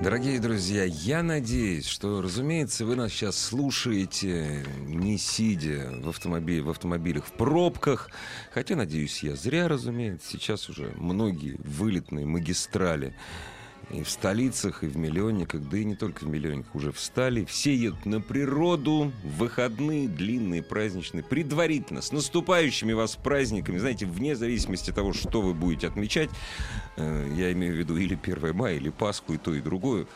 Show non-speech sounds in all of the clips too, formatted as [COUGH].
Дорогие друзья, я надеюсь, что, разумеется, вы нас сейчас слушаете, не сидя в, автомобиле, в автомобилях в пробках. Хотя, надеюсь, я зря, разумеется. Сейчас уже многие вылетные магистрали и в столицах, и в миллионниках, да и не только в миллионниках уже встали. Все едут на природу, в выходные, длинные, праздничные, предварительно, с наступающими вас праздниками. Знаете, вне зависимости от того, что вы будете отмечать, э, я имею в виду или 1 мая, или Пасху, и то, и другое.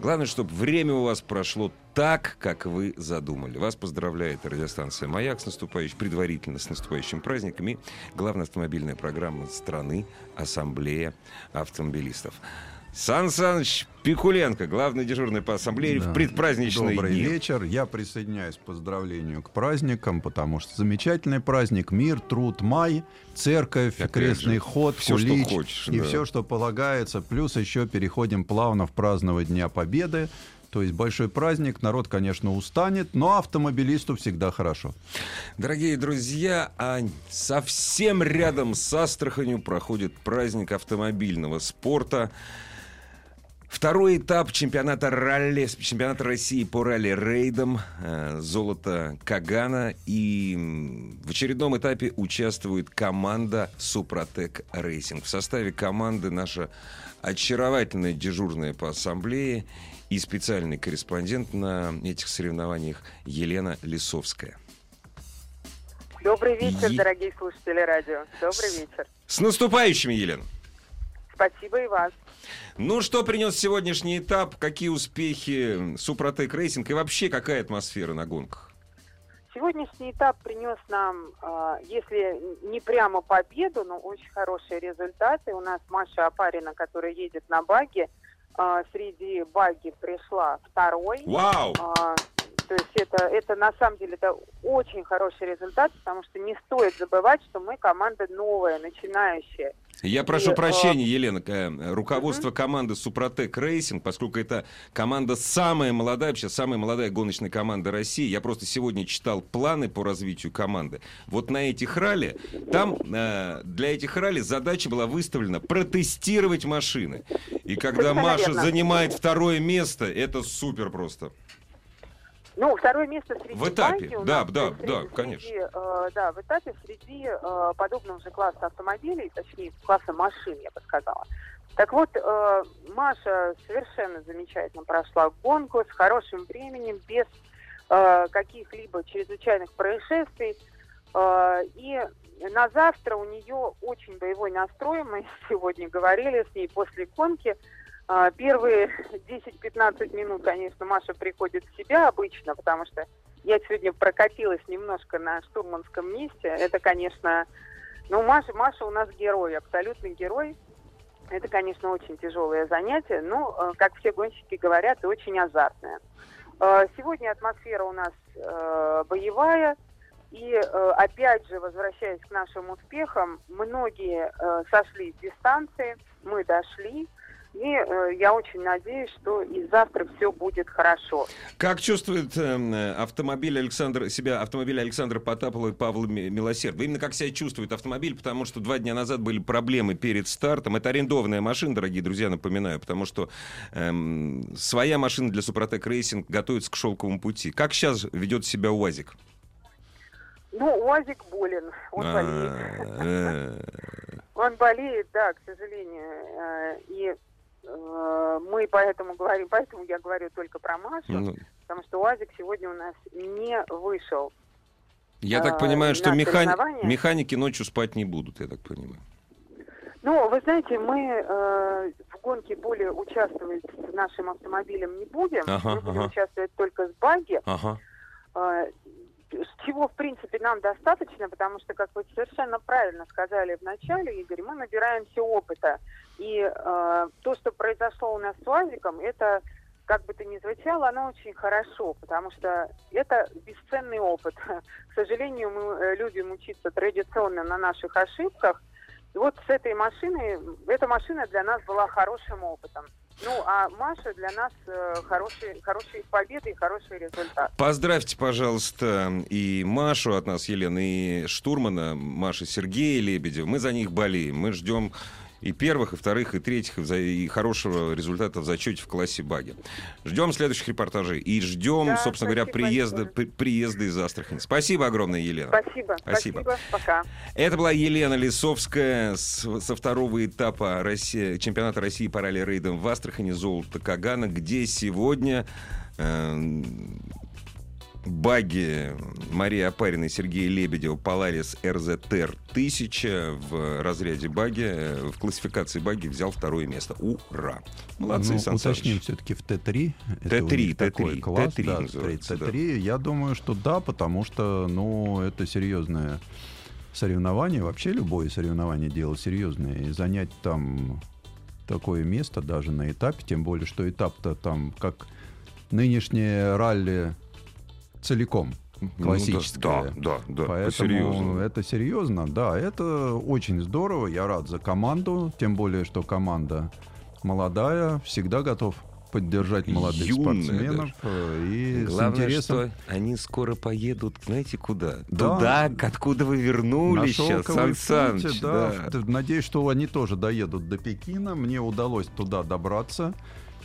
Главное, чтобы время у вас прошло так, как вы задумали. Вас поздравляет радиостанция «Маяк» с наступающим, предварительно с наступающим праздником и главная автомобильная программа страны «Ассамблея автомобилистов». Сан Саныч Пикуленко, главный дежурный по ассамблее да. в предпраздничный Добрый дни. вечер. Я присоединяюсь к поздравлению к праздникам, потому что замечательный праздник. Мир, труд, май, церковь, Опять крестный же, ход, всё, кулич что хочешь, и да. все, что полагается. Плюс еще переходим плавно в праздновать Дня Победы. То есть большой праздник, народ, конечно, устанет, но автомобилисту всегда хорошо. Дорогие друзья, а совсем рядом с Астраханью проходит праздник автомобильного спорта. Второй этап чемпионата ралли, чемпионата России по ралли-рейдам, э, золото Кагана. И в очередном этапе участвует команда Супротек Racing. В составе команды наша очаровательная дежурная по ассамблее и специальный корреспондент на этих соревнованиях Елена Лисовская. Добрый вечер, Е- дорогие слушатели радио. Добрый вечер. С наступающими, Елена! Спасибо и вас. Ну, что принес сегодняшний этап? Какие успехи Супротек Racing? И вообще, какая атмосфера на гонках? Сегодняшний этап принес нам, э, если не прямо победу, но очень хорошие результаты. У нас Маша Апарина, которая едет на багги, э, среди багги пришла второй. Вау! То есть это, это на самом деле это очень хороший результат, потому что не стоит забывать, что мы команда новая, начинающая. Я прошу И, прощения, Елена, э, руководство команды Супротек Racing, поскольку это команда самая молодая, вообще самая молодая гоночная команда России. Я просто сегодня читал планы по развитию команды. Вот на этих ралли, там э, для этих ралли задача была выставлена протестировать машины. И когда Маша занимает второе место, это супер просто. Ну, второе место среди В этапе, у да, нас, да, среди- да, среди, конечно. э, да, в этапе среди э, подобного же класса автомобилей, точнее, класса машин, я бы сказала. Так вот, э, Маша совершенно замечательно прошла гонку с хорошим временем, без э, каких-либо чрезвычайных происшествий. Э, и на завтра у нее очень боевой настрой. Мы [LAUGHS] сегодня говорили с ней после гонки. Первые 10-15 минут, конечно, Маша приходит в себя обычно, потому что я сегодня прокатилась немножко на штурманском месте. Это, конечно, ну, Маша, Маша у нас герой, абсолютный герой. Это, конечно, очень тяжелое занятие, но, э, как все гонщики говорят, очень азартное. Э, Сегодня атмосфера у нас э, боевая, и опять же, возвращаясь к нашим успехам, многие сошли с дистанции, мы дошли, и э, я очень надеюсь, что и завтра все будет хорошо. Как чувствует э, автомобиль Александра, себя автомобиль Александра Потапова и Павла Ми- Милосердова? Именно как себя чувствует автомобиль, потому что два дня назад были проблемы перед стартом. Это арендованная машина, дорогие друзья, напоминаю, потому что эм, своя машина для Супротек Racing готовится к шелковому пути. Как сейчас ведет себя УАЗик? Ну, УАЗик болен, он болеет. А, э, Он болеет, да, к сожалению. э, И э, мы поэтому говорим, поэтому я говорю только про Машу, ну, потому что УАЗик сегодня у нас не вышел. Я так А, понимаю, что механи- механики ночью спать не будут, я так понимаю. Ну, вы знаете, мы э, в гонке более участвовать с нашим автомобилем не будем. Ага, мы будем ага. участвовать только с баги. Ага. Э, чего, в принципе, нам достаточно, потому что, как вы совершенно правильно сказали в начале, Игорь, мы набираемся опыта. И э, то, что произошло у нас с УАЗиком, это как бы то ни звучало, оно очень хорошо, потому что это бесценный опыт. К сожалению, мы э, любим учиться традиционно на наших ошибках. И вот с этой машиной, эта машина для нас была хорошим опытом. Ну, а Маша для нас э, хорошие, хорошие победы и хороший результат. Поздравьте, пожалуйста, и Машу от нас, Елены, и штурмана Маши Сергея Лебедева. Мы за них болеем. Мы ждем и первых, и вторых, и третьих, и, за- и хорошего результата в зачете в классе баги. Ждем следующих репортажей. И ждем, Да, собственно говоря, приезда, при- приезда из Астрахани. Спасибо огромное, Елена. Спасибо. Спасибо. Спасибо. Пока. Это была Елена Лисовская с- со второго этапа России- чемпионата России по ралли-рейдам в Астрахани, золото Кагана, где сегодня э, баги Марии Апарина и Сергея Лебедева Polaris RZR 1000 в разряде баги, в классификации баги взял второе место. Ура! Молодцы, Ну, Сан уточним все-таки в Т3. Это Т3, у них такой Т3, класс, Т3 да, называется, да. Т3. Я думаю, что да, потому что, ну, это серьезное соревнование. Вообще любое соревнование дело серьезное. И занять там такое место даже на этапе, тем более, что этап-то там как нынешнее ралли целиком Ну, классическое. Да, да, да. Поэтому по-серьезному. это серьезно, да, это очень здорово. Я рад за команду, тем более, что команда молодая, всегда готов поддержать молодых Юная спортсменов. э, И Главное, с интересом что они скоро поедут, знаете, куда? Да. Туда, откуда вы на вернулись сейчас, Сан Саныч, да. да. Надеюсь, что они тоже доедут до Пекина. Мне удалось туда добраться.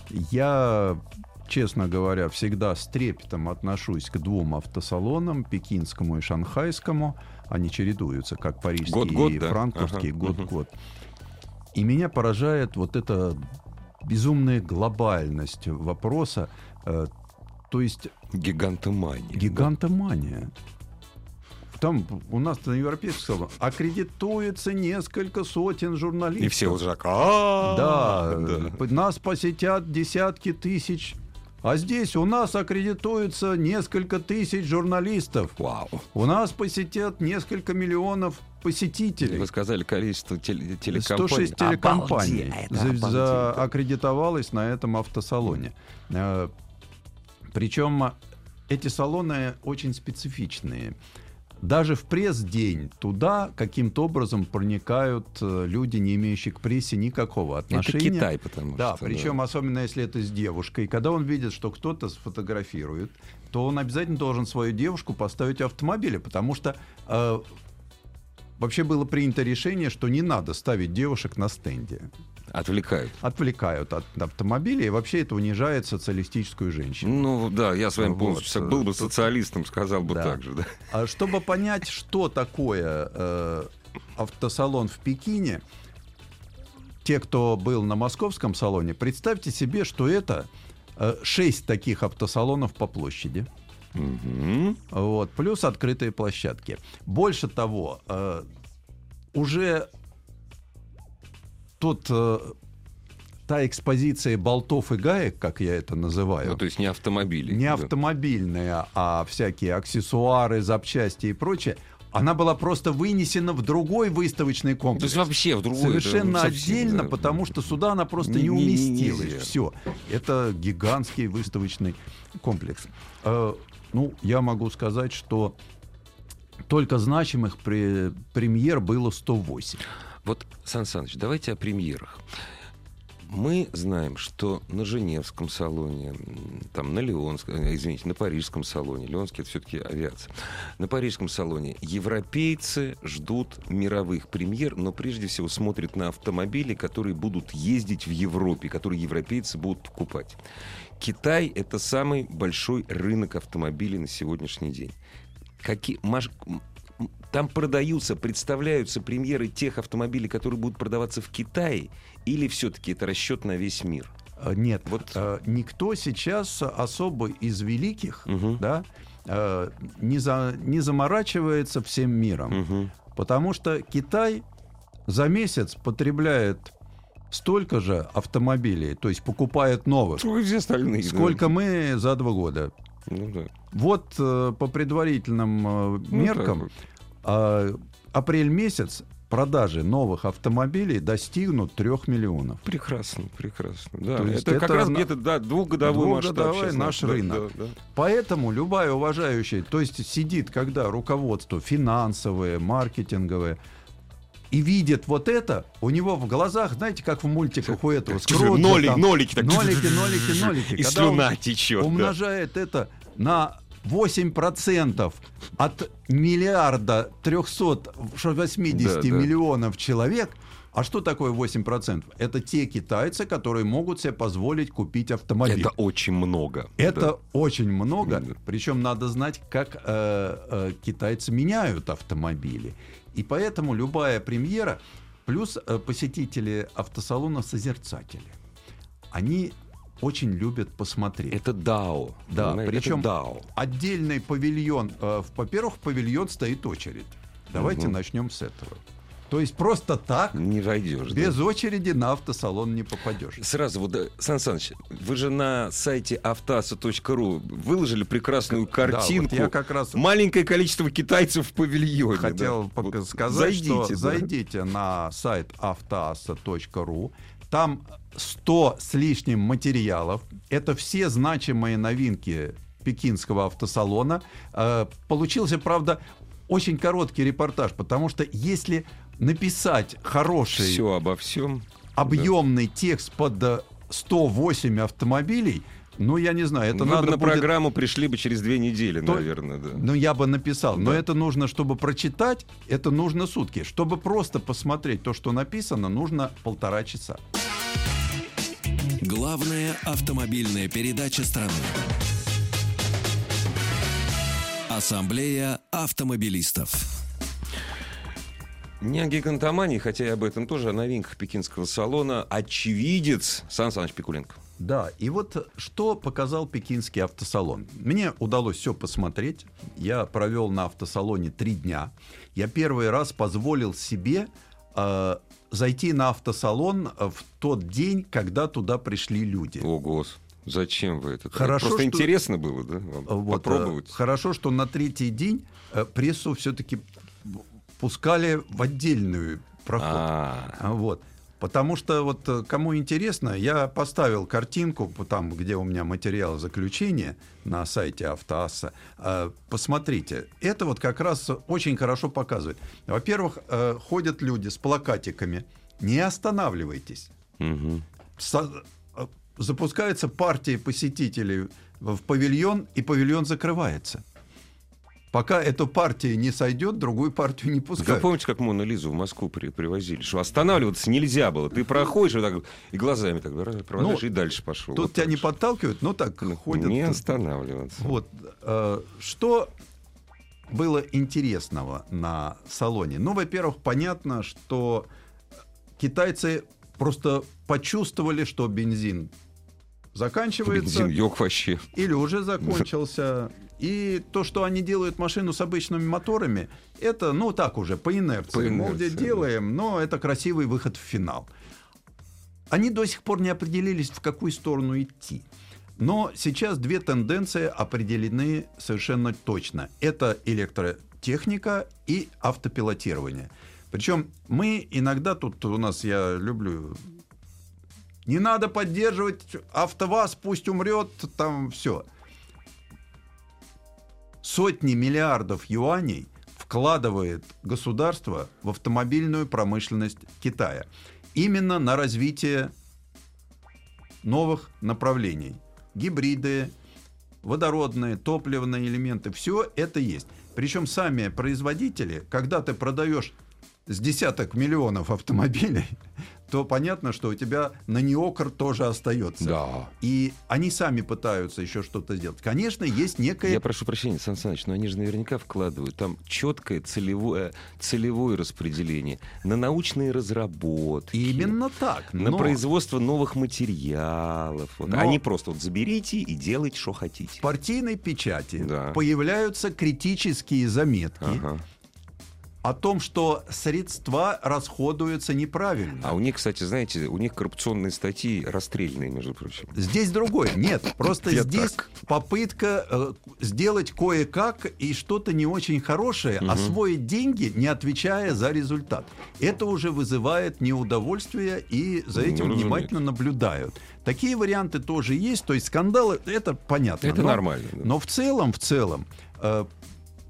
Я, честно говоря, всегда с трепетом отношусь к двум автосалонам, пекинскому и шанхайскому. Они чередуются, как парижский Год-год, и да? франкфуртский, Ага, год-год. И меня поражает вот эта безумная глобальность вопроса. э, То есть Гигантомания. Гигантомания. Там у нас на европейском салоне аккредитуется несколько сотен журналистов. И все уже. Да, да. нас посетят десятки тысяч. А здесь у нас аккредитуется несколько тысяч журналистов. Вау. У нас посетят несколько миллионов посетителей. Вы сказали количество теле- телекомпаний. 106 телекомпаний Обалдеть, за- за- аккредитовалось на этом автосалоне. Э, Причем эти салоны очень специфичные. Даже в пресс-день туда каким-то образом проникают э, люди, не имеющие к прессе никакого Это отношения. Китай, потому Да, что... причем особенно если это с девушкой. Когда он видит, что кто-то сфотографирует, то он обязательно должен свою девушку поставить в автомобиле, потому что э, вообще было принято решение, что не надо ставить девушек на стенде. Отвлекают. Отвлекают от автомобиля, и вообще это унижает социалистическую женщину. Ну да, я с вами Вот, полностью э, был бы социалистом, сказал бы Да. так же, да. А чтобы понять, что такое э, автосалон в Пекине, те, кто был на московском салоне, представьте себе, что это э, шесть таких автосалонов по площади. Мгм. Вот, плюс открытые площадки. Больше того, э, уже тот, э, та экспозиция болтов и гаек, как я это называю, Ну, то есть не автомобили. не да. автомобильная, а всякие аксессуары, запчасти и прочее, она была просто вынесена в другой выставочный То комплекс. есть вообще в другой... Совершенно это совсем, отдельно, да. потому что сюда она просто Не- не, не- не- уместилась. нельзя. Все. Это гигантский выставочный комплекс. Ну, я могу сказать, что только значимых пре- премьер было 108. Вот, Сан Саныч, давайте о премьерах. Мы знаем, что на Женевском салоне, там на Леонском, э, извините, на Парижском салоне, Леонский это все-таки авиация, на Парижском салоне европейцы ждут мировых премьер, но прежде всего смотрят на автомобили, которые будут ездить в Европе, которые европейцы будут покупать. Китай — это самый большой рынок автомобилей на сегодняшний день. Какие, там продаются, представляются премьеры тех автомобилей, которые будут продаваться в Китае, или все-таки это расчет на весь мир? Э, Нет, Вот. э, никто сейчас особо из великих Мгм. да, э, не, за, не заморачивается всем миром. Мгм. Потому что Китай за месяц потребляет столько же автомобилей, то есть покупает новых, все остальные. да. сколько мы за два года. Ну да. Вот э, по предварительным э, Ну, меркам так э, апрель месяц продажи новых автомобилей достигнут 3 миллионов. Прекрасно, прекрасно. Да, То есть это, как это раз на- где-то да, двухгодовой масштаб. Двухгодовой сейчас наш да, рынок. да, да. Поэтому любая уважающая, то есть сидит, когда руководство финансовое, маркетинговое, и видит вот это, у него в глазах, знаете, как в мультиках у этого Скруджа, Ноли- там, нолики так. нолики, нолики, [LAUGHS] нолики. И Когда он слюна течет. да. умножает это на 8% от миллиарда 380 Да, да. миллионов человек. А что такое 8%? Это те китайцы, которые могут себе позволить купить автомобиль. Это очень много. Это Да. очень много. Да. Причем надо знать, как э, э, китайцы меняют автомобили. И поэтому любая премьера, плюс э, посетители автосалона созерцатели, они очень любят посмотреть. Это дао. Да, понимаете? причем это дао. отдельный павильон. э, Во-первых, павильон стоит очередь. Давайте Мгм. начнем с этого. То есть просто так, Не войдешь. да. без очереди на автосалон не попадешь. Сразу вот, да, Сан Саныч, вы же на сайте автаса.ру выложили прекрасную картинку. Да, вот я как раз Маленькое количество китайцев в павильоне. хотел да. сказать, что зайдите, да. зайдите на сайт автоасса.ру. Там 100 с лишним материалов. Это все значимые новинки пекинского автосалона. Э, Получился, правда, очень короткий репортаж, потому что если написать хороший Все обо всем. объемный текст под э, 108 автомобилей, ну, я не знаю, это Вы надо бы на будет- программу пришли бы через две недели, То- наверное, да. Ну, я бы написал. Но Да. это нужно, чтобы прочитать, это нужно сутки. Чтобы просто посмотреть то, что написано, нужно полтора часа. Главная автомобильная передача страны. Ассамблея автомобилистов. Не о гигантомании, хотя и об этом тоже, о новинках пекинского салона. Очевидец Сан Саныч Пикуленко. Да, и вот что показал пекинский автосалон. Мне удалось все посмотреть. Я провел на автосалоне три дня. Я первый раз позволил себе э, зайти на автосалон э, в тот день, когда туда пришли люди. О, гос. Зачем вы это? Хорошо, Просто что- интересно было, да? вам Вот, Попробовать. э, Хорошо, что на третий день э, прессу все-таки пускали в отдельную проход. А, А, Вот. Потому что вот э, кому интересно, я поставил картинку там, где у меня материал заключения на сайте Автоасса. Э, Посмотрите, это вот как раз очень хорошо показывает. Во-первых, э, ходят люди с плакатиками. Не останавливайтесь. э, запускается партия посетителей в павильон, и павильон закрывается. Пока эта партия не сойдет, другую партию не Вы пускают. помните, как Мону Лизу в Москву при- привозили? Что останавливаться нельзя было. Ты проходишь вот так, и глазами так раз провожаешь, Ну, и дальше пошел. Тут Вот тебя не подталкивают, но так ходят. Не останавливаться. Вот. э, Что было интересного на салоне? Ну, во-первых, понятно, что китайцы просто почувствовали, что бензин заканчивается Бензин йог вообще. или уже закончился. И то, что они делают машину с обычными моторами, это, ну, так уже, по инерции. По Мол, инерции, где да. делаем, но это красивый выход в финал. Они до сих пор не определились, в какую сторону идти. Но сейчас две тенденции определены совершенно точно. Это электротехника и автопилотирование. Причем мы иногда тут у нас, я люблю, не надо поддерживать АвтоВАЗ, пусть умрет, там все. Сотни миллиардов юаней вкладывает государство в автомобильную промышленность Китая. Именно на развитие новых направлений. Гибриды, водородные, топливные элементы, все это есть. Причем сами производители, когда ты продаешь с десяток миллионов автомобилей, то понятно, что у тебя на неокр тоже остается. Да. И они сами пытаются еще что-то сделать. Конечно, есть некое... Я прошу прощения, Сан Саныч, но они же наверняка вкладывают там четкое целевое, целевое распределение на научные разработки. Именно так. На но производство новых материалов. Вот. Но- не просто вот заберите и делайте, что хотите. в партийной печати Да. появляются критические заметки Ага. О том, что средства расходуются неправильно. А у них, кстати, знаете, у них коррупционные статьи расстрельные, между прочим. Здесь другое. Нет, просто Я здесь так. попытка э, сделать кое-как и что-то не очень хорошее, освоить деньги, не отвечая за результат. Это уже вызывает неудовольствие, и за Ну, этим разумеется. внимательно наблюдают. Такие варианты тоже есть, то есть скандалы, это понятно. Это но- нормально, да. Но в целом, в целом, э,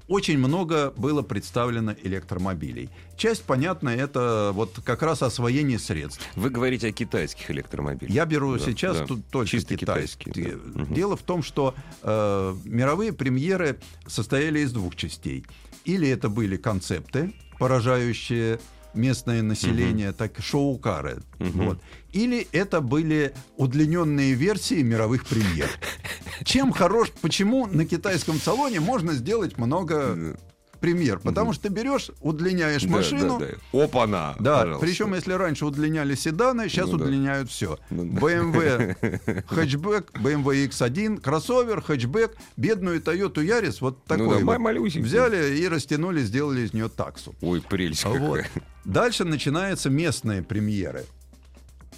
очень много было представлено электромобилей. Часть, понятно, это вот как раз освоение средств. Вы говорите о китайских электромобилях. Я беру Да, сейчас да. тут только Чисто китайские. китайские, да. Дело в том, что э, мировые премьеры состояли из двух частей. Или это были концепты, поражающие местное население, так шоу-кары. Мгм. Вот. Или это были удлиненные версии мировых премьер. [LAUGHS] Чем хорош, почему на китайском салоне можно сделать много премьер? Потому что ты берешь, удлиняешь Да, машину, да, да. Опа-на! да, пожалуйста. причем если раньше удлиняли седаны, сейчас Ну да. удлиняют все. Ну да. BMW [LAUGHS] хэтчбэк, BMW X1, кроссовер, хэтчбэк, бедную Toyota Yaris, вот Ну такой да, вот, взяли и растянули, сделали из нее таксу. Ой, прелесть Вот. какая. Дальше начинаются местные премьеры.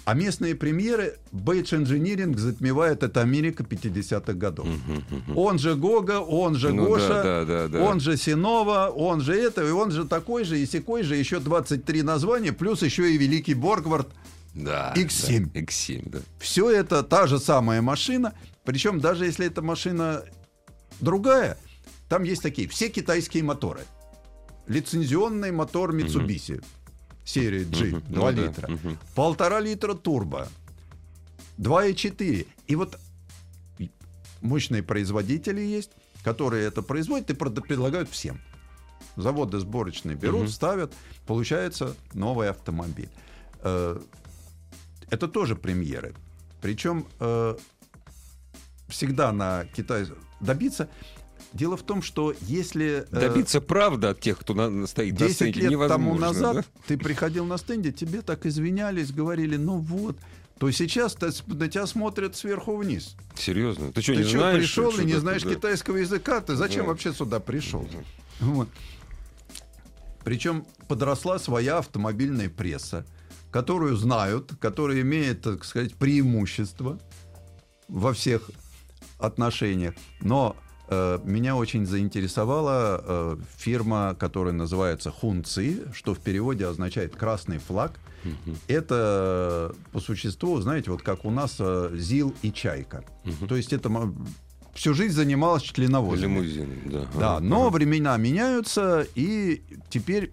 А местные премьеры Beige Engineering затмевает это Америка 50-х годов. Он же Гога, он же Ну Гоша, да, да, да, да. он же Синова, он же это, и он же такой же, и секой же, еще 23 названия, плюс еще и Великий Боргвард. Да. X7. да, X7, да. Все это та же самая машина, причем даже если эта машина другая, там есть такие, все китайские моторы. Лицензионный мотор Mitsubishi, серии G, Мгм. 2 Ну да, литра. мгм. Полтора литра турбо, 2,4. И вот мощные производители есть, которые это производят и предлагают всем. Заводы сборочные берут, Мгм. ставят, получается новый автомобиль. Э, Это тоже премьеры. Причем э, всегда на Китай добиться. Дело в том, что если э, Добиться правды от тех, кто на- стоит на 10 стенде, лет невозможно. тому назад да? ты приходил на стенде, тебе так извинялись, говорили, ну вот, то сейчас ты на тебя смотрят сверху вниз. Серьезно? Ты что, ты не что, знаешь? пришел что и не знаешь да? китайского языка? Ты зачем Да. вообще сюда пришел? Вот. Причем подросла своя автомобильная пресса, которую знают, которая имеет, так сказать, преимущество во всех отношениях. Но э, меня очень заинтересовала э, фирма, которая называется Хунци, что в переводе означает красный флаг. Это э, по существу, знаете, вот как у нас э, ЗИЛ и Чайка. То есть это всю жизнь занималась членовозами. Лимузин, да. Да, Ага, но ага. времена меняются, и теперь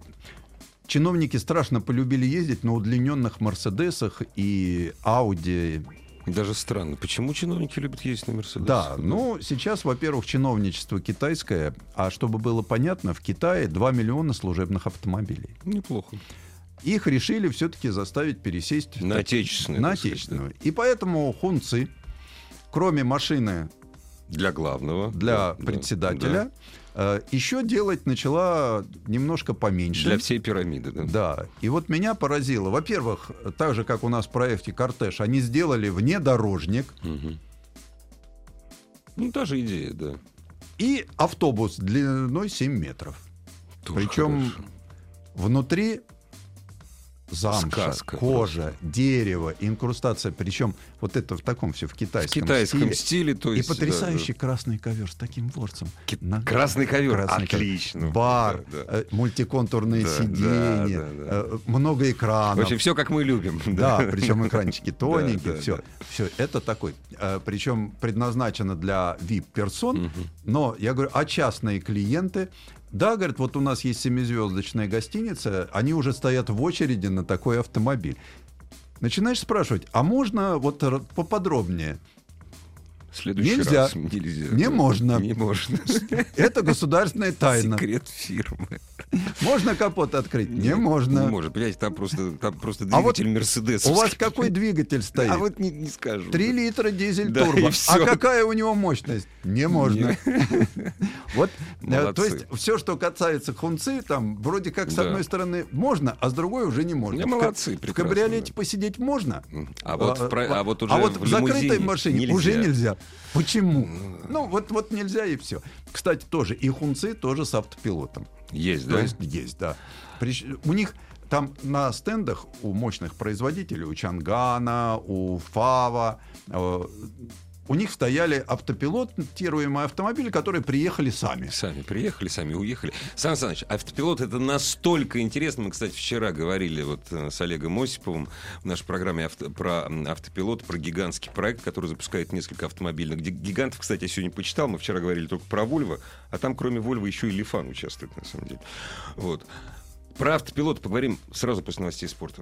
чиновники страшно полюбили ездить на удлиненных Мерседесах и Ауди. Даже странно. Почему чиновники любят ездить на Мерседесе? Да, ну сейчас, во-первых, чиновничество китайское, а чтобы было понятно, в Китае 2 миллиона служебных автомобилей. Неплохо. Их решили все-таки заставить пересесть На отечественные. на сказать, отечественную. И поэтому хунцы, кроме машины да. Для главного. для да, да, председателя, э, еще делать начала немножко поменьше. Для всей пирамиды, да. Да, и вот меня поразило. Во-первых, так же, как у нас в проекте «Кортеж», они сделали внедорожник Мгм. Ну, та же идея, да. и автобус длиной 7 метров. Тоже Причем хорошо. внутри замша, Сказка кожа, дерево, инкрустация. Причем вот это в таком все в В китайском, китайском стиле. стиле, то И есть... да, потрясающий красный ковер с таким ворцем. Ки- На- Красный ковер, Красный ковер. отлично. Бар, Да, да. э, мультиконтурные Да, сиденья, да, да, да. э, много экранов. В общем, все как мы любим. [LAUGHS] Да, причем экранчики [LAUGHS] тоненькие, да, все, да. все это такой, э, причем предназначено для VIP-персон, Мгм. но я говорю, а частные клиенты, да, говорят, вот у нас есть семизвездочная гостиница, они уже стоят в очереди на такой автомобиль. Начинаешь спрашивать, а можно вот поподробнее? В следующий Нельзя. раз нельзя. Не можно. Не можно. [LAUGHS] Это государственная тайна. Секрет фирмы. Можно капот открыть? Не Не можно. может. Понимаете, там просто, там просто А вот двигатель Мерседес. У вас какой двигатель [LAUGHS] стоит? А вот не, не скажу. 3 литра дизель Да, турбо. А какая у него мощность? Не можно. [LAUGHS] Вот, э, Молодцы. то есть все, что касается хунцы, там вроде как с Да. одной стороны можно, а с другой уже не можно. Не, В молодцы, В кабриолете да. посидеть можно. А вот, в про- а вот уже а вот в в закрытой машине нельзя. уже нельзя. Почему? Ну, вот, вот нельзя и все. Кстати, тоже и хунцы тоже с автопилотом. Есть, То да? есть есть, да. Прич- У них там на стендах у мощных производителей, у Чангана, у Фава, э, у них стояли автопилотируемые автомобили, которые приехали сами. Сами приехали, сами уехали. Сан Саныч, автопилот это настолько интересно. Мы, кстати, вчера говорили вот э, с Олегом Осиповым в нашей программе авто- про автопилот, про гигантский проект, который запускает несколько автомобильных ги- гигантов. Кстати, я сегодня почитал, мы вчера говорили только про Вольво, а там кроме Вольво еще и Лифан участвует, на самом деле. Вот. Про автопилот поговорим сразу после новостей спорта.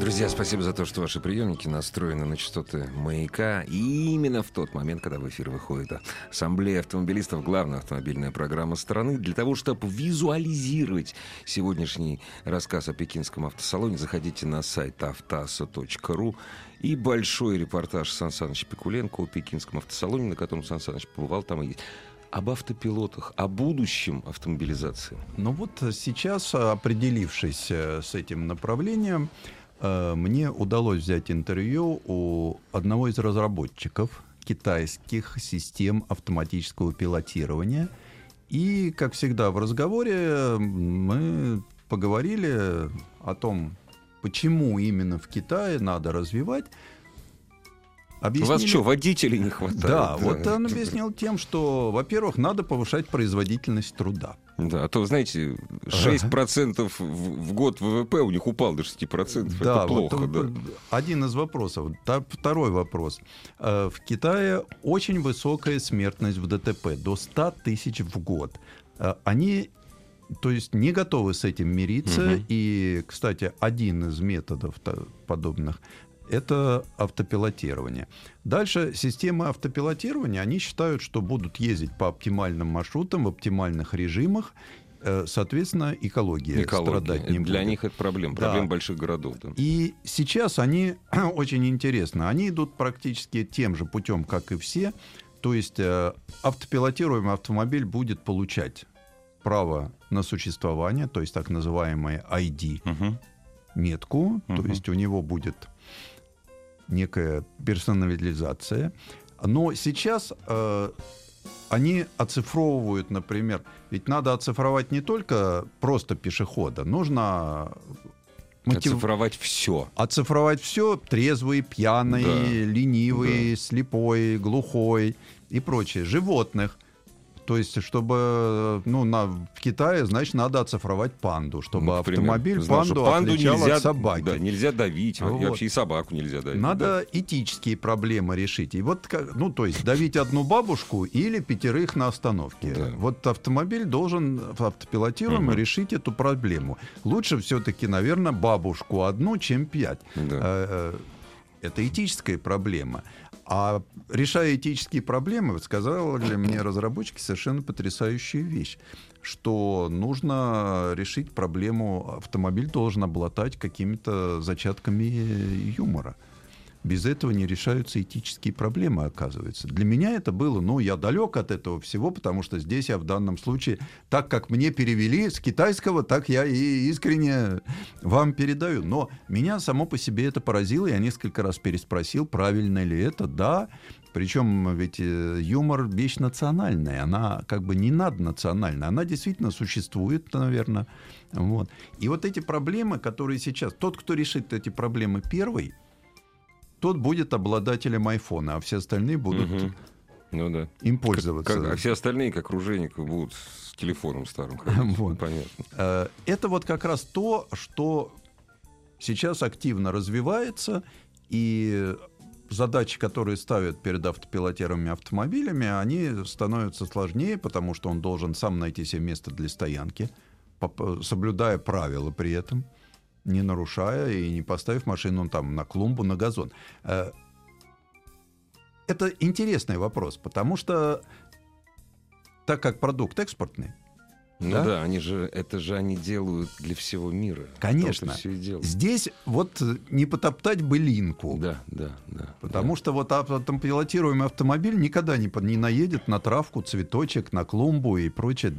Друзья, спасибо за то, что ваши приемники настроены на частоты маяка. И именно в тот момент, когда в эфир выходит Ассамблея автомобилистов, главная автомобильная программа страны, для того, чтобы визуализировать сегодняшний рассказ о пекинском автосалоне, заходите на сайт автаса.ру и большой репортаж Сан Саныч Пикуленко о пекинском автосалоне, на котором Сан Саныч побывал, там и есть. Об автопилотах, о будущем автомобилизации. Ну вот сейчас, определившись э, с этим направлением, мне удалось взять интервью у одного из разработчиков китайских систем автоматического пилотирования. И, как всегда, в разговоре мы поговорили о том, почему именно в Китае надо развивать. У вас Объяснили- что, водителей не хватает? Да, вот он объяснил тем, что, во-первых, надо повышать производительность труда. Да, а то, знаете, 6% в, в год ВВП у них упал до 6%. это вот, плохо, э, да. Один из вопросов. Второй вопрос. Э, В Китае очень высокая смертность в ДТП, до 100 тысяч в год. Э, Они то есть не готовы с этим мириться. Мгм. И, кстати, один из методов подобных это автопилотирование. Дальше системы автопилотирования, они считают, что будут ездить по оптимальным маршрутам, в оптимальных режимах, Э, соответственно, экология, страдать Экология. не Для будет. них это проблема. Да. Проблема больших городов. Да. И сейчас они [CLEARS THROAT] очень интересно. Они идут практически тем же путем, как и все. То есть э, автопилотируемый автомобиль будет получать право на существование, то есть так называемое ID Мгм. метку, то Мгм. есть у него будет некая персонализация. Но сейчас э, они оцифровывают, например, ведь надо оцифровать не только просто пешехода, нужно мотив- Оцифровать все. оцифровать все трезвый, пьяный, Да. ленивый, слепой, глухой и прочее. Животных. То есть, чтобы, ну, на, в Китае, значит, надо оцифровать панду, чтобы автомобиль Знал, что панду, отличал нельзя, от собаки. Да, нельзя давить. Вот. И вообще и собаку нельзя давить. Надо этические проблемы решить. И вот, ну, то есть, давить одну бабушку или пятерых на остановке. Да. Вот автомобиль должен автопилотируемо Мгм. решить эту проблему. Лучше все-таки, наверное, бабушку одну, чем пять. Да. Э, э, Это этическая проблема. А решая этические проблемы, вот сказали мне разработчики совершенно потрясающую вещь, что нужно решить проблему, автомобиль должен обладать какими-то зачатками юмора. Без этого не решаются этические проблемы, оказывается. Для меня это было, ну, я далек от этого всего, потому что здесь я в данном случае, так как мне перевели с китайского, так я и искренне вам передаю. Но меня само по себе это поразило, я несколько раз переспросил, правильно ли это. Да, причем ведь э, юмор вещь национальная, она как бы не наднациональная, она действительно существует, наверное. Вот. И вот эти проблемы, которые сейчас, тот, кто решит эти проблемы первый, тот будет обладателем айфона, а все остальные будут Мгм. Ну да. им Как- пользоваться. как- а все остальные, как оружейники, будут с телефоном старым. [LAUGHS] ходить. Вот. Понятно. Э, Это вот как раз то, что сейчас активно развивается, и задачи, которые ставят перед автопилотируемыми автомобилями, они становятся сложнее, потому что он должен сам найти себе место для стоянки, соблюдая правила при этом, не нарушая и не поставив машину там на клумбу, на газон. Э, Это интересный вопрос, потому что так как продукт экспортный, Ну да? да? они же, это же они делают для всего мира. Конечно. Здесь вот не потоптать былинку. Да, да, да. Потому что вот ав- автопилотируемый автомобиль никогда не, не наедет на травку, цветочек, на клумбу и прочее,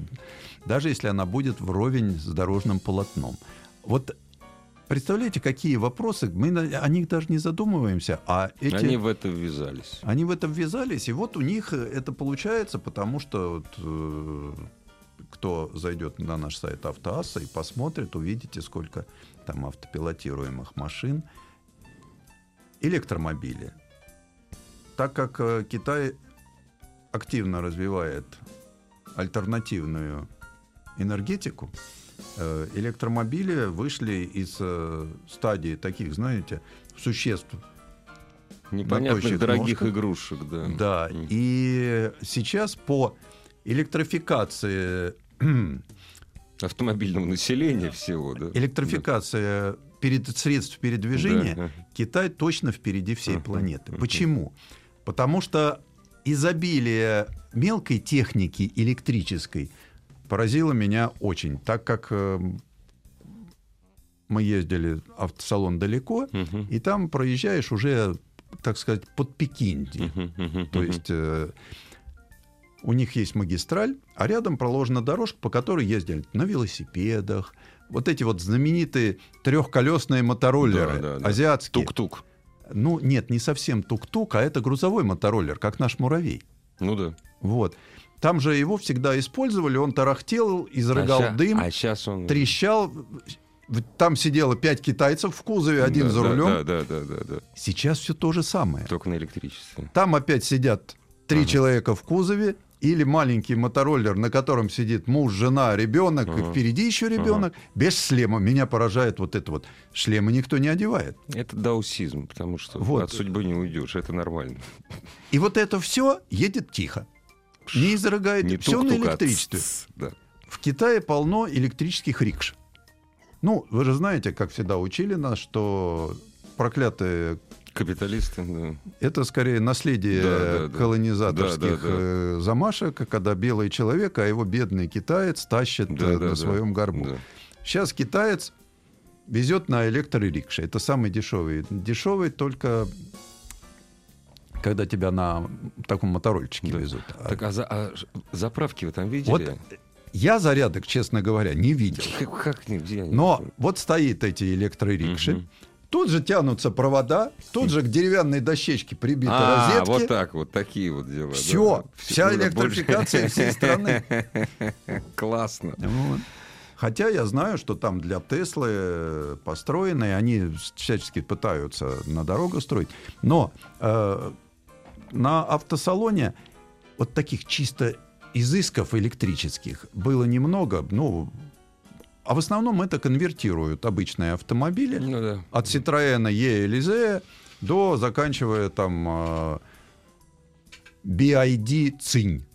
даже если она будет вровень с дорожным полотном. Вот представляете, какие вопросы, мы на- о них даже не задумываемся, а эти... Они в это ввязались. Они в это ввязались, и вот у них э, это получается, потому что вот, э, кто зайдет на наш сайт Автоасса и посмотрит, увидите, сколько там автопилотируемых машин, электромобили. Так как э, Китай активно развивает альтернативную энергетику, электромобили вышли из э, стадии таких, знаете, существ Непонятных дорогих ножках. игрушек, да. да, и сейчас по электрификации, [CLEARS THROAT] Автомобильного населения всего, да. электрификация перед, средств передвижения, Да, да. Китай точно впереди всей планеты. Почему? Потому что изобилие мелкой техники электрической поразило меня очень, так как э, мы ездили в автосалон далеко, Мгм. и там проезжаешь уже, так сказать, под Пекинди. Мгм, мгм, То есть э, у них есть магистраль, а рядом проложена дорожка, по которой ездили на велосипедах. Вот эти вот знаменитые трехколесные мотороллеры, Да, да, да. азиатские. Тук-тук. Ну, нет, не совсем тук-тук, а это грузовой мотороллер, как наш муравей. Ну да. Вот. Там же его всегда использовали, он тарахтел, изрыгал а ща- дым, А сейчас он... трещал. Там сидело пять китайцев в кузове, один Да, за рулем. Да, да, да, да, да. Сейчас все то же самое. Только на электричестве. Там опять сидят три Ага. человека в кузове или маленький мотороллер, на котором сидит муж, жена, ребенок, и Ага. впереди еще ребенок, без шлема. Меня поражает вот это вот. Шлемы никто не одевает. Это даусизм, потому что Вот. от судьбы не уйдешь, это нормально. И вот это все едет тихо. Не изрыгает. Не все на тук-тук, электричестве. да. В Китае полно электрических рикш. Ну, вы же знаете, как всегда учили нас, что проклятые Капиталисты, да. Это скорее наследие Да, да, колонизаторских Да, да, да. э, замашек, когда белый человек, а его бедный китаец тащит Да, э, да, на да. своем горбу. Да. Сейчас китаец везет на электрорикше. Это самый дешевый. Дешевый только когда тебя на таком моторольчике Да. везут. Так, а, за- а заправки вы там видели? Вот я зарядок, честно говоря, не видел. Как, нигде Но вот стоит эти электрорикши. Мгм. Тут же тянутся провода, тут же к деревянной дощечке прибиты А, розетки. вот так вот, такие вот дела. Всё, да. вся электрификация больше- всей страны. [LAUGHS] Классно. Вот. Хотя я знаю, что там для Теслы э, построены, они всячески пытаются на дорогу строить. Но э, на автосалоне вот таких чисто изысков электрических было немного. Ну, а в основном это конвертируют обычные автомобили Ну да. от Citroёn E Elise до заканчивая там э, BID Цинь.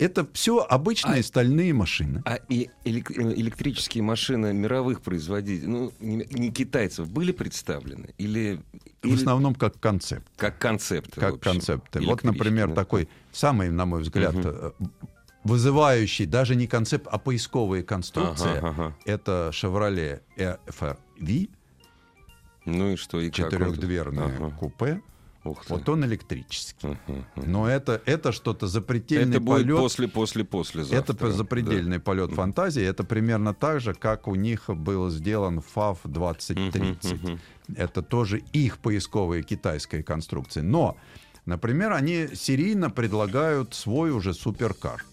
Это все обычные А- стальные машины. А и элек- электрические машины мировых производителей, ну, не, не китайцев, были представлены? Или, В или основном как концепт. как концепты? Как концепты. Вот, например, да. такой самый, на мой взгляд, э, вызывающий даже не концепт, а поисковая конструкция. Ага, ага. Это Chevrolet FRV, Ну и что? И четырехдверное Ага. купе. Ух ты. Вот он электрический. Ага, ага. Но это, это что-то запредельный Это будет полет. после, после, после Это по- запредельный полет фантазии. Это примерно так же, как у них был сделан ФАВ 2030. Это тоже их поисковая китайская конструкция. Но, например, они серийно предлагают свой уже суперкар.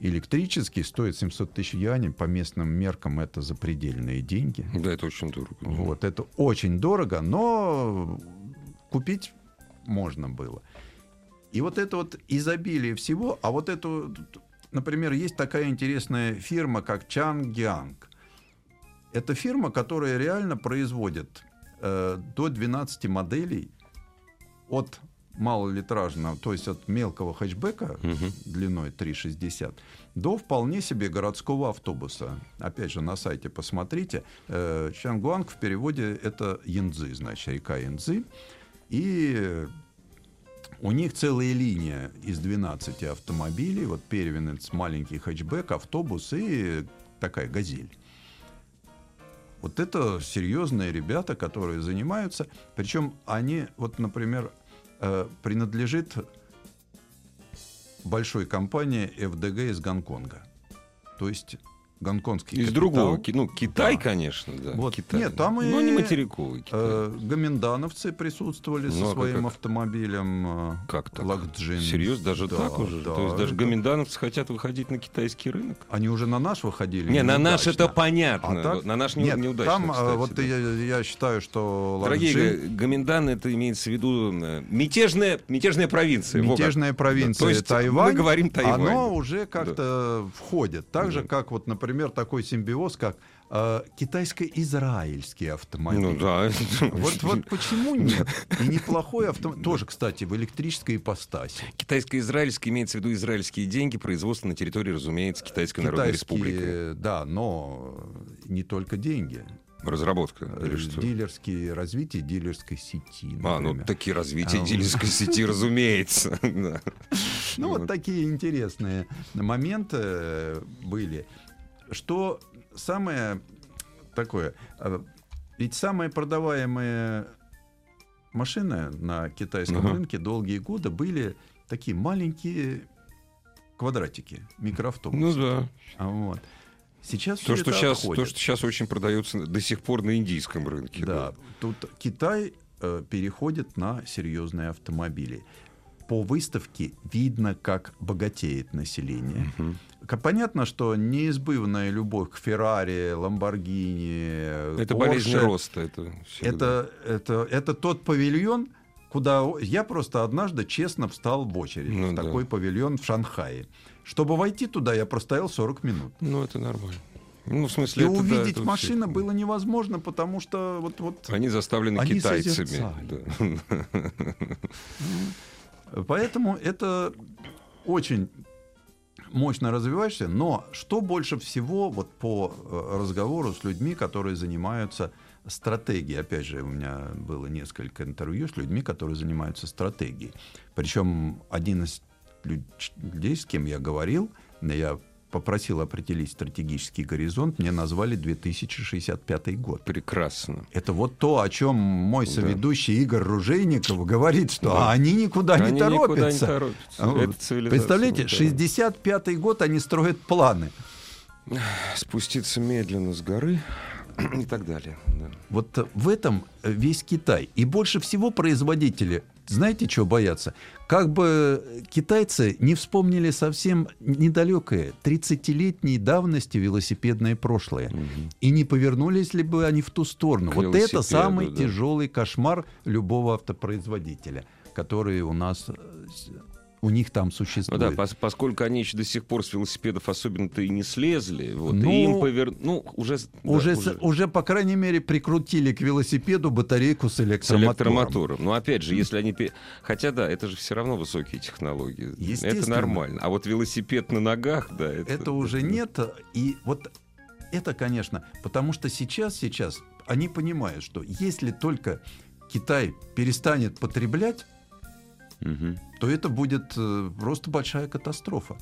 Электрический стоит 700 тысяч юаней. По местным меркам это запредельные деньги. Да, это очень дорого. Вот, это очень дорого, но купить можно было. И вот это вот изобилие всего, а вот это, например, есть такая интересная фирма, как Чангианг. Это фирма, которая реально производит э, до 12 моделей от малолитражного, то есть от мелкого хэтчбека Мгм. длиной 3,60 до вполне себе городского автобуса. Опять же, на сайте посмотрите. Э, Чангуанг в переводе это Янцзы, значит, река Янцзы. И У них целая линия из 12 автомобилей. Вот первенец, маленький хэтчбэк, автобус и такая газель. Вот это серьезные ребята, которые занимаются. Причем они, вот, например, э, принадлежит большой компании FDG из Гонконга. То есть гонконгский Из капитал. другого, ну, Китай, Да. конечно, да. Вот. Китай. Нет, там и, Ну, не материковый Китай. Э, гоминдановцы присутствовали Ну, со а своим как- автомобилем. э, Как так? Лакджин. Серьезно, даже Да, так уже? да, То есть даже это- гоминдановцы хотят выходить на китайский рынок? Они уже на наш выходили? Не, на наш неудачно. это понятно. А так? На наш не, Нет, неудачно, там, э, кстати, вот да. я, я считаю, что Дорогие Лакджин- га- гоминданы, это имеется в виду э, мятежная, мятежная провинция. Мятежная провинция То есть Тайвань, мы говорим Тайвань. оно уже как-то входит. Так же, Да. как, вот, например, такой симбиоз, как э, китайско-израильский автомобиль. Ну да. Вот, вот [LAUGHS] почему нет? И неплохой автомобиль. Тоже, кстати, в электрической ипостаси. Китайско-израильский имеется в виду израильские деньги, производство на территории, разумеется, Китайской Народной Республики. Китайские, да, но не только деньги. Разработка. Э, или что? Дилерские развитие дилерской сети. А, ну например. такие развития А, дилерской сети, [LAUGHS] разумеется. Ну, вот такие интересные моменты э, были. Что самое такое... э, Ведь самые продаваемые машины на китайском Ага. рынке долгие годы были такие маленькие квадратики, микроавтобусы. Ну да. А Вот. Сейчас То, что это сейчас, отходит. то, что сейчас очень продается до сих пор на индийском рынке. Да, тут Китай э, переходит на серьезные автомобили. По выставке видно, как богатеет население. Понятно, что неизбывная любовь к Феррари, Ламборгини, Это Porsche, болезнь роста. Это. Это, это, это тот павильон, куда я просто однажды честно встал в очередь. Ну в да. такой павильон в Шанхае. Чтобы войти туда, я простоял 40 минут. Ну, это нормально. Ну, в смысле, И это, да, увидеть это машины вообще- было невозможно, потому что вот, вот Они заставлены Они китайцами. да. Поэтому это очень мощно развиваешься, но что больше всего вот по э, разговору с людьми, которые занимаются стратегией, опять же, у меня было несколько интервью с людьми, которые занимаются стратегией. Причем один из люд- людей, с кем я говорил, я попросил определить стратегический горизонт, мне назвали 2065 год. Прекрасно. Это вот то, о чем мой Да. соведущий Игорь Ружейников говорит, что Да. они никуда не Они никуда не торопятся. торопятся. А вот Это Представляете, не торопится. 65-й год они строят планы. Спуститься медленно с горы и так далее. да. Вот в этом весь Китай. И больше всего производители, знаете, чего боятся? Как бы китайцы не вспомнили совсем недалекое, 30-летней давности велосипедное прошлое. И не повернулись ли бы они в ту сторону? К вот это самый да. тяжелый кошмар любого автопроизводителя, который у нас, э, у них там Ну существует. да, пос- поскольку они еще до сих пор с велосипедов особенно-то и не слезли, вот, Ну, и им повер... Ну, уже... с- да, уже, уже, по крайней мере, прикрутили к велосипеду батарейку с с электромотором. электромотором. Но опять же, если они... Хотя да, это же все равно высокие технологии. Это нормально. А вот велосипед на ногах, да, это... Это уже нет. И вот это, конечно, потому что сейчас, сейчас они понимают, что если только Китай перестанет потреблять, Мгм. то это будет э, просто большая катастрофа.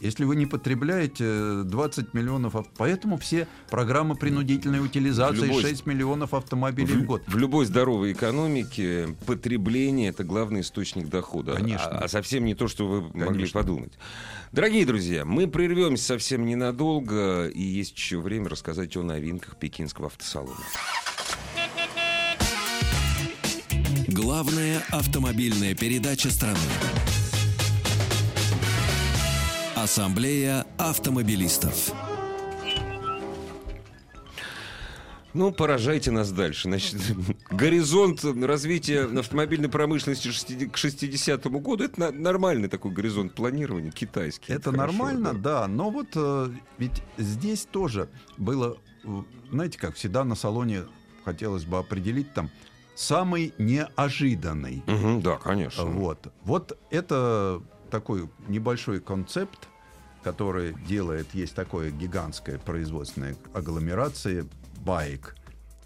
Если вы не потребляете э, 20 миллионов, ав- поэтому все программы принудительной утилизации любой- 6 миллионов автомобилей в В, год. в любой здоровой экономике потребление это главный источник дохода. Конечно. А, а совсем не то, что вы могли Конечно. подумать. Дорогие друзья, мы прервемся совсем ненадолго, и есть еще время рассказать о новинках пекинского автосалона. Главная автомобильная передача страны. Ассамблея автомобилистов. Ну, поражайте нас дальше. Значит, [LAUGHS] горизонт развития автомобильной промышленности к 60-му году это нормальный такой горизонт планирования, китайский. Это Хорошо, нормально, да. да. Но вот э, ведь здесь тоже было, знаете, как всегда на салоне хотелось бы определить там самый неожиданный. Мгм, да, конечно. Вот. Вот это такой небольшой концепт, который делает, есть такое гигантское производственная агломерация байк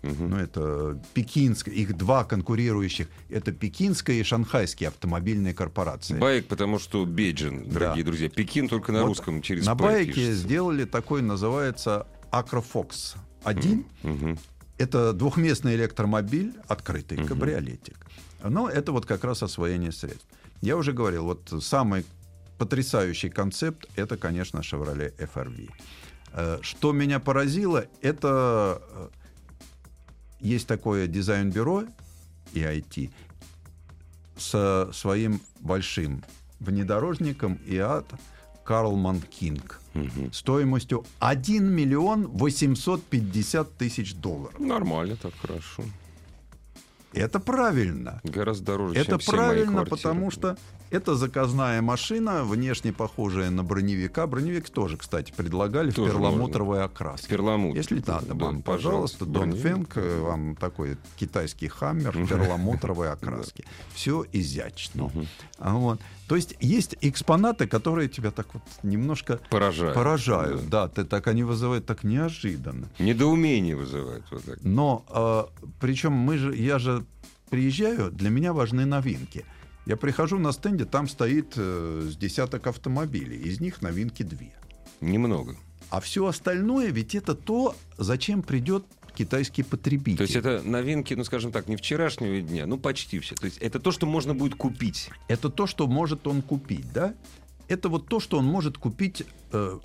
Мгм. Ну, это пекинская, их два конкурирующих. Это пекинская и шанхайские автомобильные корпорации. Байк, потому что Бейджин, дорогие Да. друзья. Пекин только на Вот русском через На байке пишется. сделали такой, называется Acrofox 1. Мгм. Это двухместный электромобиль, открытый кабриолетик. Но это вот как раз освоение средств. Я уже говорил, вот самый потрясающий концепт это, конечно, Chevrolet FRV. Э, Что меня поразило, это э, есть такое дизайн-бюро EIT со своим большим внедорожником IAT Карлман Кинг стоимостью 1 миллион 850 тысяч долларов. Нормально, так хорошо. Это правильно. Гораздо дороже, Это чем все мои правильно, квартиры. потому что это заказная машина, внешне похожая на броневика. Броневик тоже, кстати, предлагали Тоже в перламутровой окраске. Перламутр. Если надо Да, вам, пожалуйста, Дон. Фенк, э, вам такой китайский хаммер в перламутровой [LAUGHS] окраске. Все изящно. А вот. То есть есть экспонаты, которые тебя так вот немножко Поражает. поражают. Да, ты так они вызывают так неожиданно. Недоумение вызывает вот так. Но причем мы же, я же приезжаю, для меня важны новинки. Я прихожу на стенде, там стоит э, с десяток автомобилей, из них новинки две. Немного. А все остальное ведь это то, зачем придет китайский потребитель. То есть это новинки, ну скажем так, не вчерашнего дня, ну почти все. То есть это то, что можно будет купить. Это то, что может он купить, да? Это вот то, что он может купить э,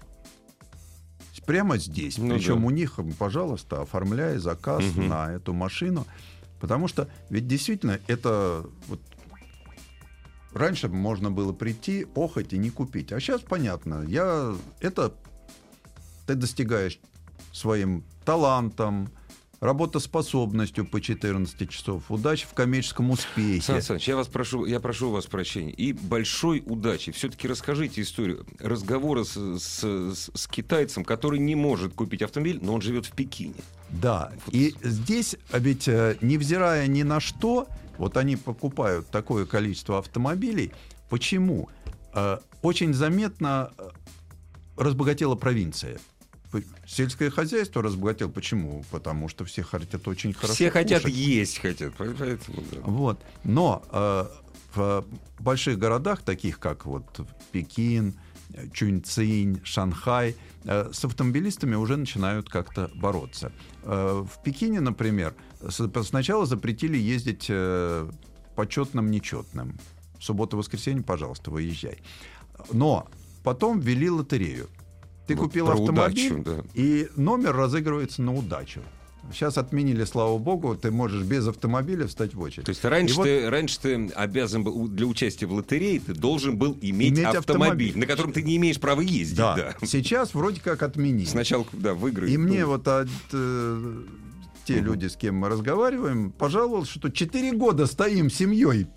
прямо здесь. Ну Причем да. у них, пожалуйста, оформляй заказ Мгм. на эту машину. Потому что ведь действительно это вот раньше можно было прийти, охоть и не купить. А сейчас понятно, я это ты достигаешь своим талантом, работоспособностью по 14 часов, удачи в коммерческом успехе. Сан Саныч, я вас прошу, я прошу вас прощения. И большой удачи. Все-таки расскажите историю разговора с, с- с- с китайцем, который не может купить автомобиль, но он живет в Пекине. Да, Вот. и здесь, а ведь э, невзирая ни на что, вот они покупают такое количество автомобилей. Почему? Э, Очень заметно э, разбогатела провинция. Сельское хозяйство разбогатело. Почему? Потому что все хотят очень хорошо Все хотят кушать. есть, хотят. Поэтому, да. Вот. Но э, в больших городах, таких как вот Пекин, Чуньцинь, Шанхай, э, с автомобилистами уже начинают как-то бороться. Э, в Пекине, например, сначала запретили ездить э, почетным, нечетным. В субботу, воскресенье, пожалуйста, выезжай. Но потом ввели лотерею. Ты Вот купил автомобиль, удачу, да. и номер разыгрывается на удачу. Сейчас отменили, слава богу, ты можешь без автомобиля встать в очередь. То есть раньше, И вот- ты, раньше ты обязан был для участия в лотерее, ты должен был иметь, Иметь автомобиль, автомобиль. на котором ты не имеешь права ездить. Да. Да. Сейчас вроде как отменили. Сначала, да, выиграть. И мне ну, вот от, э, те люди, с кем мы разговариваем, пожаловал, что 4 года стоим семьей,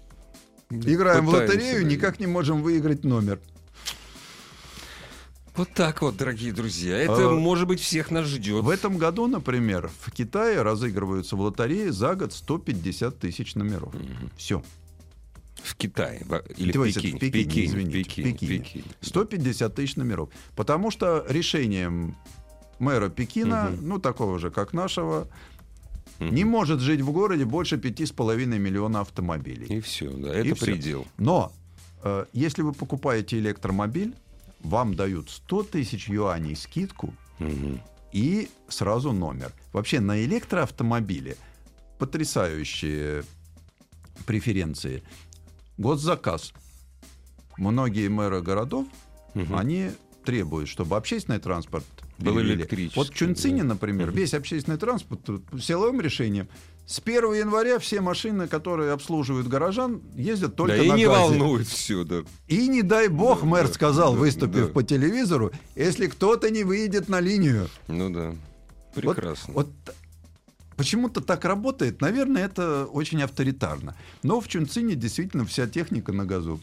играем в пытаемся, лотерею, да. никак не можем выиграть номер. Вот так вот, дорогие друзья. Это, А, может быть, всех нас ждет. В этом году, например, в Китае разыгрываются в лотерее за год 150 тысяч номеров. Все. В Китае. Или То в Пекине. в Пекине, Пекине, извините, в Пекине, Пекине. Пекине. 150 тысяч номеров. Потому что решением мэра Пекина, Мгм. ну такого же, как нашего, Мгм. не может жить в городе больше 5,5 миллиона автомобилей. И все, да, это И предел. Но э, если вы покупаете электромобиль, вам дают 100 тысяч юаней скидку Мгм. и сразу номер. Вообще на электроавтомобиле потрясающие преференции. Госзаказ. Многие мэры городов, Мгм. они требуют, чтобы общественный транспорт Был электрический, Вот в Чунцине, да. например, весь общественный транспорт силовым решением с 1 января все машины, которые обслуживают горожан, ездят только да и на не газе. волнует все, да. И не дай бог, Да, мэр да, сказал, да, выступив да. по телевизору, если кто-то не выйдет на линию. Ну да. Вот- Прекрасно. Вот, почему-то так работает. Наверное, это очень авторитарно. Но в Чунцине действительно вся техника на газу.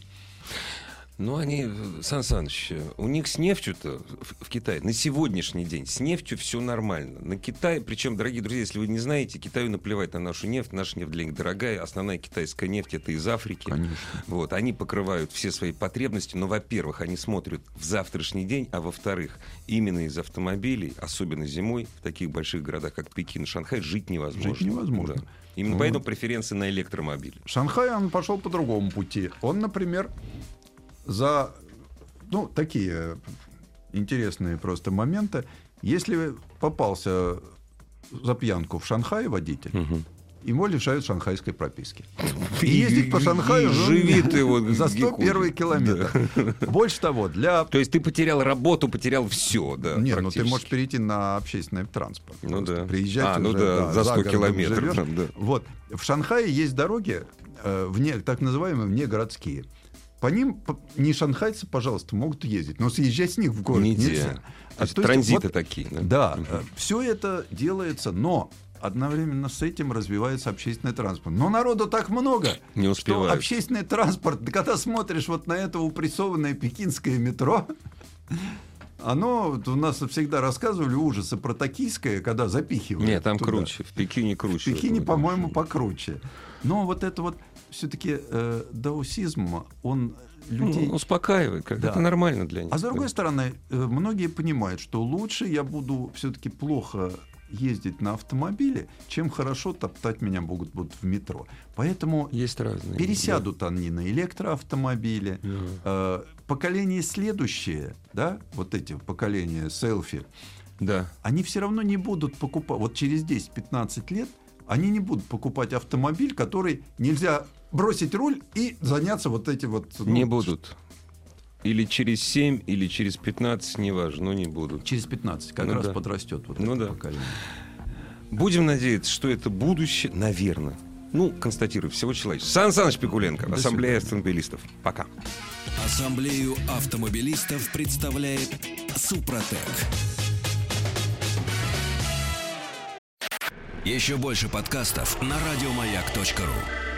Ну, они, Сан Саныч, у них с нефтью-то в, в Китае на сегодняшний день с нефтью все нормально. На Китае, причем, дорогие друзья, если вы не знаете, Китаю наплевать на нашу нефть, наша нефть для них дорогая, основная китайская нефть это из Африки. Конечно. Вот, они покрывают все свои потребности, но, во-первых, они смотрят в завтрашний день, а во-вторых, именно из автомобилей, особенно зимой, в таких больших городах, как Пекин и Шанхай, жить невозможно. Жить невозможно. Да. Именно Вот. поэтому преференции на электромобили. Шанхай, он пошел по другому пути. Он, например, за, ну, такие интересные просто моменты. Если попался за пьянку в Шанхае водитель, ему лишают шанхайской прописки. И ездить по Шанхаю ну, живи ты вот за где 101 хочешь. километр. Больше того, для... То есть ты потерял работу, потерял все, да. Не, ну ты можешь перейти на общественный транспорт. Ну да. Приезжать А, ну уже, да, за 100 городом километров, там, да. Вот. В Шанхае есть дороги, э, вне, так называемые внегородские. По ним не шанхайцы, пожалуйста, могут ездить, но съезжать с них в город Нельзя. нельзя. То А есть то есть транзиты вот- такие. Да. Да, все это делается, но одновременно с этим развивается общественный транспорт. Но народу так много, Не что успевают. общественный транспорт, [LAUGHS] когда смотришь вот на это упрессованное пекинское метро, оно, вот у нас всегда рассказывали ужасы про токийское, когда запихивают. Нет, там туда. круче. В Пекине В круче. Пекине, это по-моему, покруче. Но вот это вот все-таки э, даосизм, он людей... Ну, успокаивает, как Да. это нормально для них. А с другой да. стороны, э, многие понимают, что лучше я буду все-таки плохо ездить на автомобиле, чем хорошо топтать меня будут, будут в метро. Поэтому Есть разные. пересядут они на электроавтомобили. Да. Э, поколение следующее, да, вот эти поколения селфи, Да. они все равно не будут покупать, вот через 10-15 лет, они не будут покупать автомобиль, который нельзя бросить руль и заняться вот этим вот... ну, Не будут. Или через 7, или через 15, неважно, но не будут. Через 15 как Ну раз да. подрастет вот Ну это да. поколение. Будем надеяться, что это будущее, наверное. Ну, констатирую, всего человечества. Сан Саныч Пикуленко, До Ассамблея автомобилистов. Пока. Ассамблею автомобилистов представляет Супротек. Еще больше подкастов на радиомаяк.ру.